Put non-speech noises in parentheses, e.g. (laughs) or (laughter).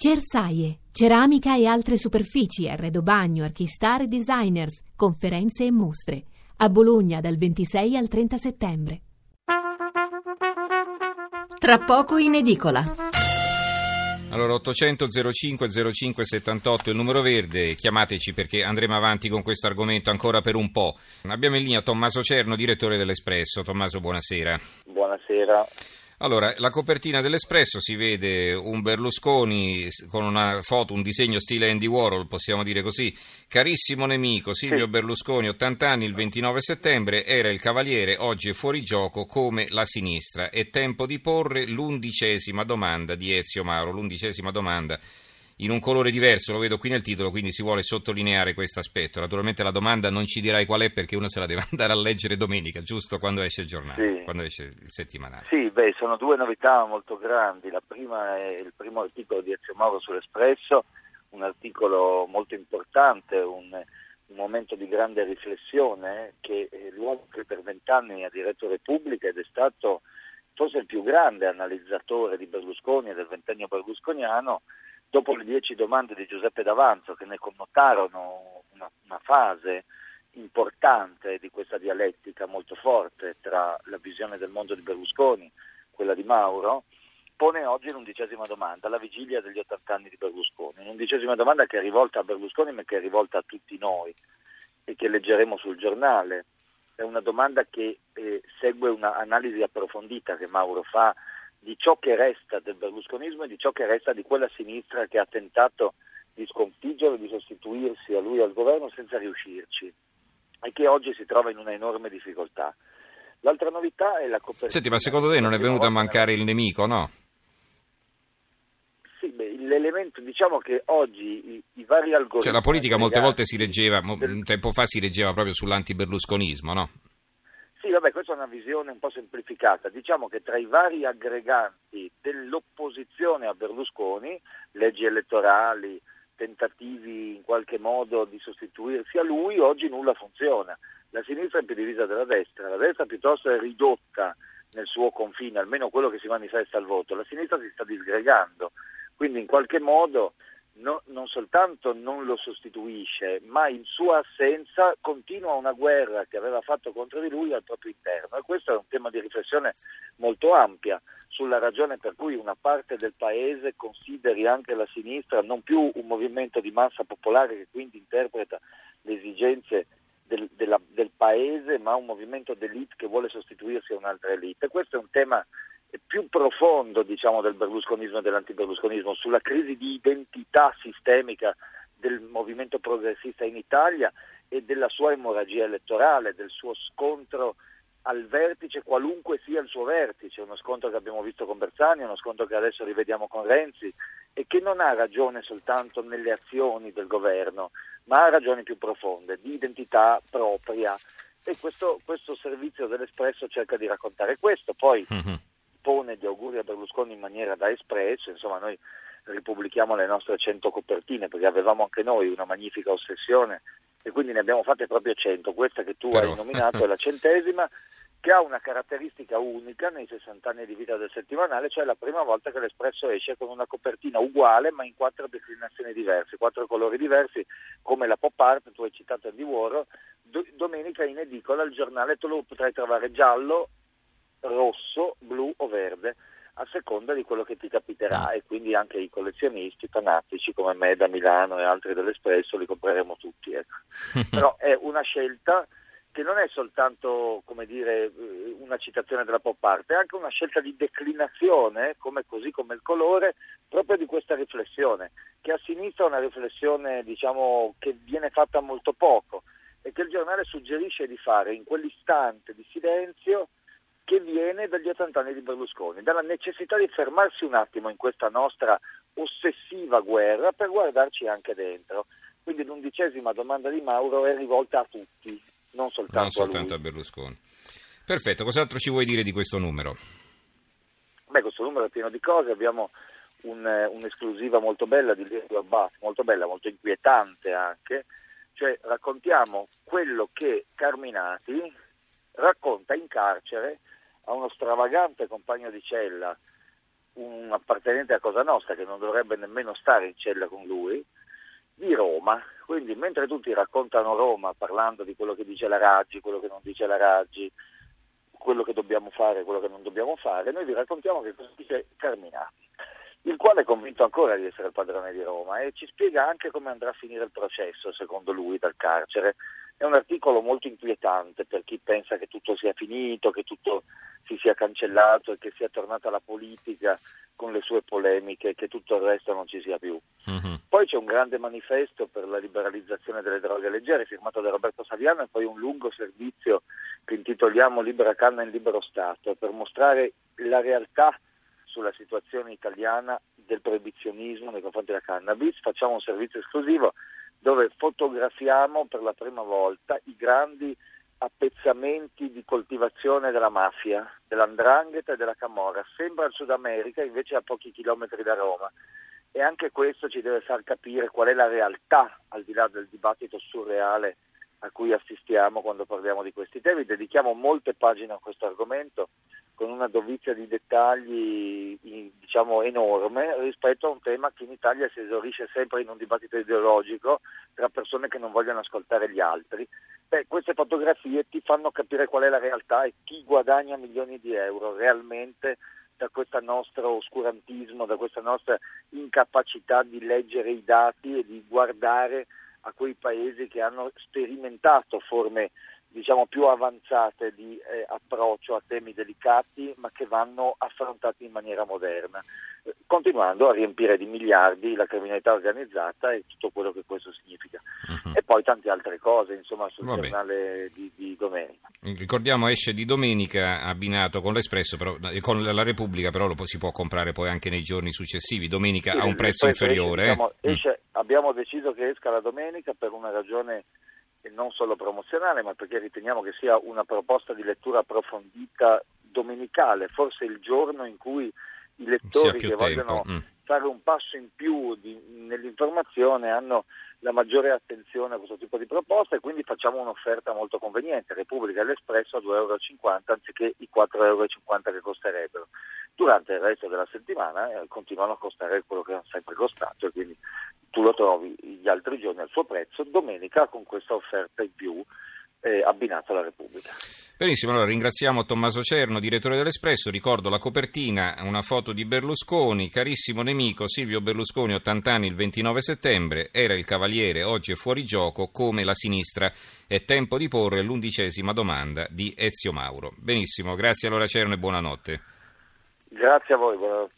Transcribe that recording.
Cersaie, ceramica e altre superfici, arredo bagno, archistar e designers, conferenze e mostre. A Bologna dal 26 al 30 settembre. Tra poco in edicola. Allora 800 05 05 78 il numero verde, chiamateci perché andremo avanti con questo argomento ancora per un po'. Abbiamo in linea Tommaso Cerno, direttore dell'Espresso. Tommaso, buonasera. Buonasera. Allora, la copertina dell'Espresso si vede un Berlusconi con una foto, un disegno stile Andy Warhol, possiamo dire così. Carissimo nemico, Silvio Sì. Berlusconi, 80 anni, il 29 settembre, era il cavaliere, oggi è fuori gioco come la sinistra. È tempo di porre l'undicesima domanda di Ezio Mauro, l'undicesima domanda in un colore diverso, lo vedo qui nel titolo, quindi si vuole sottolineare questo aspetto. Naturalmente la domanda non ci dirai qual è perché uno se la deve (laughs) andare a leggere domenica, giusto? Quando esce il giornale, Sì. quando esce il settimanale. Sì, beh, sono due novità molto grandi. La prima è il primo articolo di Ezio Mauro sull'Espresso, un articolo molto importante, un, un momento di grande riflessione che l'uomo che per vent'anni ha diretto Repubblica ed è stato forse il più grande analizzatore di Berlusconi e del ventennio berlusconiano, dopo le dieci domande di Giuseppe D'Avanzo che ne connotarono una, una fase importante di questa dialettica molto forte tra la visione del mondo di Berlusconi e quella di Mauro, pone oggi l'undicesima domanda, la vigilia degli 80 anni di Berlusconi. Un'undicesima domanda che è rivolta a Berlusconi ma che è rivolta a tutti noi e che leggeremo sul giornale. È una domanda che eh, segue un'analisi approfondita che Mauro fa di ciò che resta del berlusconismo e di ciò che resta di quella sinistra che ha tentato di sconfiggerlo, di sostituirsi a lui al governo senza riuscirci e che oggi si trova in una enorme difficoltà. L'altra novità è la copertina. Senti, ma secondo te non è venuto a mancare il nemico, no? Sì, beh, l'elemento, diciamo che oggi i, i vari algoritmi... Cioè la politica molte volte si del- un tempo fa si reggeva proprio sull'antiberlusconismo, no? Sì, vabbè, questa è una visione un po' semplificata. Diciamo che tra i vari aggreganti dell'opposizione a Berlusconi, leggi elettorali, tentativi in qualche modo di sostituirsi a lui, oggi nulla funziona. La sinistra è più divisa della destra, la destra piuttosto è ridotta nel suo confine, almeno quello che si manifesta al voto. La sinistra si sta disgregando, quindi in qualche modo no- non soltanto non lo sostituisce, ma in sua assenza continua una guerra che aveva fatto contro di lui al proprio interno. E questo è un tema di riflessione molto ampia sulla ragione per cui una parte del paese consideri anche la sinistra non più un movimento di massa popolare che quindi interpreta le esigenze del, della- del paese, ma un movimento d'elite che vuole sostituirsi a un'altra elite. Questo è un tema più profondo diciamo, del berlusconismo e dell'antiberlusconismo, sulla crisi di identità sistemica del movimento progressista in Italia e della sua emorragia elettorale, del suo scontro al vertice, qualunque sia il suo vertice, uno scontro che abbiamo visto con Bersani, uno scontro che adesso rivediamo con Renzi e che non ha ragione soltanto nelle azioni del governo, ma ha ragioni più profonde, di identità propria. E questo, questo servizio dell'Espresso cerca di raccontare questo. Poi Mhm. Pone gli auguri a Berlusconi in maniera da espresso, insomma noi ripubblichiamo le nostre 100 copertine perché avevamo anche noi una magnifica ossessione e quindi ne abbiamo fatte proprio 100, questa che tu Però- hai nominato è la centesima che ha una caratteristica unica nei 60 anni di vita del settimanale, cioè la prima volta che l'Espresso esce con una copertina uguale ma in quattro declinazioni diverse, quattro colori diversi come la pop art, tu hai citato Andy Warhol, Do- domenica in edicola il giornale tu lo potrai trovare giallo, rosso, blu o verde a seconda di quello che ti capiterà e quindi anche i collezionisti fanatici come me da Milano e altri dell'Espresso li compreremo tutti. Ecco. (laughs) Però è una scelta che non è soltanto come dire, eh, una citazione della pop art, è anche una scelta di declinazione, come, così come il colore, proprio di questa riflessione, che a sinistra è una riflessione diciamo, che viene fatta molto poco e che il giornale suggerisce di fare in quell'istante di silenzio che viene dagli 80 anni di Berlusconi, dalla necessità di fermarsi un attimo in questa nostra ossessiva guerra per guardarci anche dentro. Quindi l'undicesima domanda di Mauro è rivolta a tutti, non soltanto, Non soltanto a a. Berlusconi. Perfetto, cos'altro ci vuoi dire di questo numero? Beh, questo numero è pieno di cose, abbiamo un, eh, un'esclusiva molto bella di Lirio Abbas, molto bella, molto inquietante anche, cioè raccontiamo quello che Carminati racconta in carcere a uno stravagante compagno di cella un appartenente a Cosa Nostra che non dovrebbe nemmeno stare in cella con lui, di Roma. Quindi mentre tutti raccontano Roma parlando di quello che dice la Raggi, quello che non dice la Raggi, quello che dobbiamo fare, quello che non dobbiamo fare, noi vi raccontiamo che cosa dice Carminati, quale è convinto ancora di essere il padrone di Roma e ci spiega anche come andrà a finire il processo, secondo lui, dal carcere. È un articolo molto inquietante per chi pensa che tutto sia finito, che tutto si sia cancellato e che sia tornata la politica con le sue polemiche e che tutto il resto non ci sia più. Mm-hmm. Poi c'è un grande manifesto per la liberalizzazione delle droghe leggere firmato da Roberto Saviano e poi un lungo servizio che intitoliamo Libera canna in libero Stato per mostrare la realtà sulla situazione italiana del proibizionismo nei confronti della cannabis. Facciamo un servizio esclusivo dove fotografiamo per la prima volta i grandi appezzamenti di coltivazione della mafia, dell'andrangheta e della camorra. Sembra il Sud America, invece a pochi chilometri da Roma. E anche questo ci deve far capire qual è la realtà, al di là del dibattito surreale a cui assistiamo quando parliamo di questi temi. Dedichiamo molte pagine a questo argomento con una dovizia di dettagli diciamo, enorme rispetto a un tema che in Italia si esaurisce sempre in un dibattito ideologico tra persone che non vogliono ascoltare gli altri. Beh, queste fotografie ti fanno capire qual è la realtà e chi guadagna milioni di euro realmente da questo nostro oscurantismo, da questa nostra incapacità di leggere i dati e di guardare a quei paesi che hanno sperimentato forme diciamo, più avanzate di eh, approccio a temi delicati ma che vanno affrontati in maniera moderna, eh, continuando a riempire di miliardi la criminalità organizzata e tutto quello che questo significa. Uh-huh. E poi tante altre cose, insomma, sul Vabbè. giornale di, di, domenica. Ricordiamo, esce di domenica abbinato con l'Espresso, però, eh, con la Repubblica, però lo si può comprare poi anche nei giorni successivi. Domenica sì, a un prezzo inferiore. Esce, diciamo, esce, mm. Abbiamo deciso che esca la domenica per una ragione non solo promozionale, ma perché riteniamo che sia una proposta di lettura approfondita domenicale, forse il giorno in cui i lettori che vogliono mm. Fare un passo in più di, nell'informazione hanno la maggiore attenzione a questo tipo di proposta e quindi facciamo un'offerta molto conveniente, Repubblica e l'Espresso a 2,50 euro anziché i 4,50 euro che costerebbero. Durante il resto della settimana eh, continuano a costare quello che hanno sempre costato e quindi tu lo trovi gli altri giorni al suo prezzo, domenica con questa offerta in più eh, abbinato alla Repubblica. Benissimo, allora ringraziamo Tommaso Cerno, direttore dell'Espresso. Ricordo la copertina, una foto di Berlusconi, carissimo nemico Silvio Berlusconi, 80 anni il 29 settembre, era il cavaliere, oggi è fuori gioco, come la sinistra. È tempo di porre l'undicesima domanda di Ezio Mauro. Benissimo, grazie allora Cerno e buonanotte. Grazie a voi, buonanotte.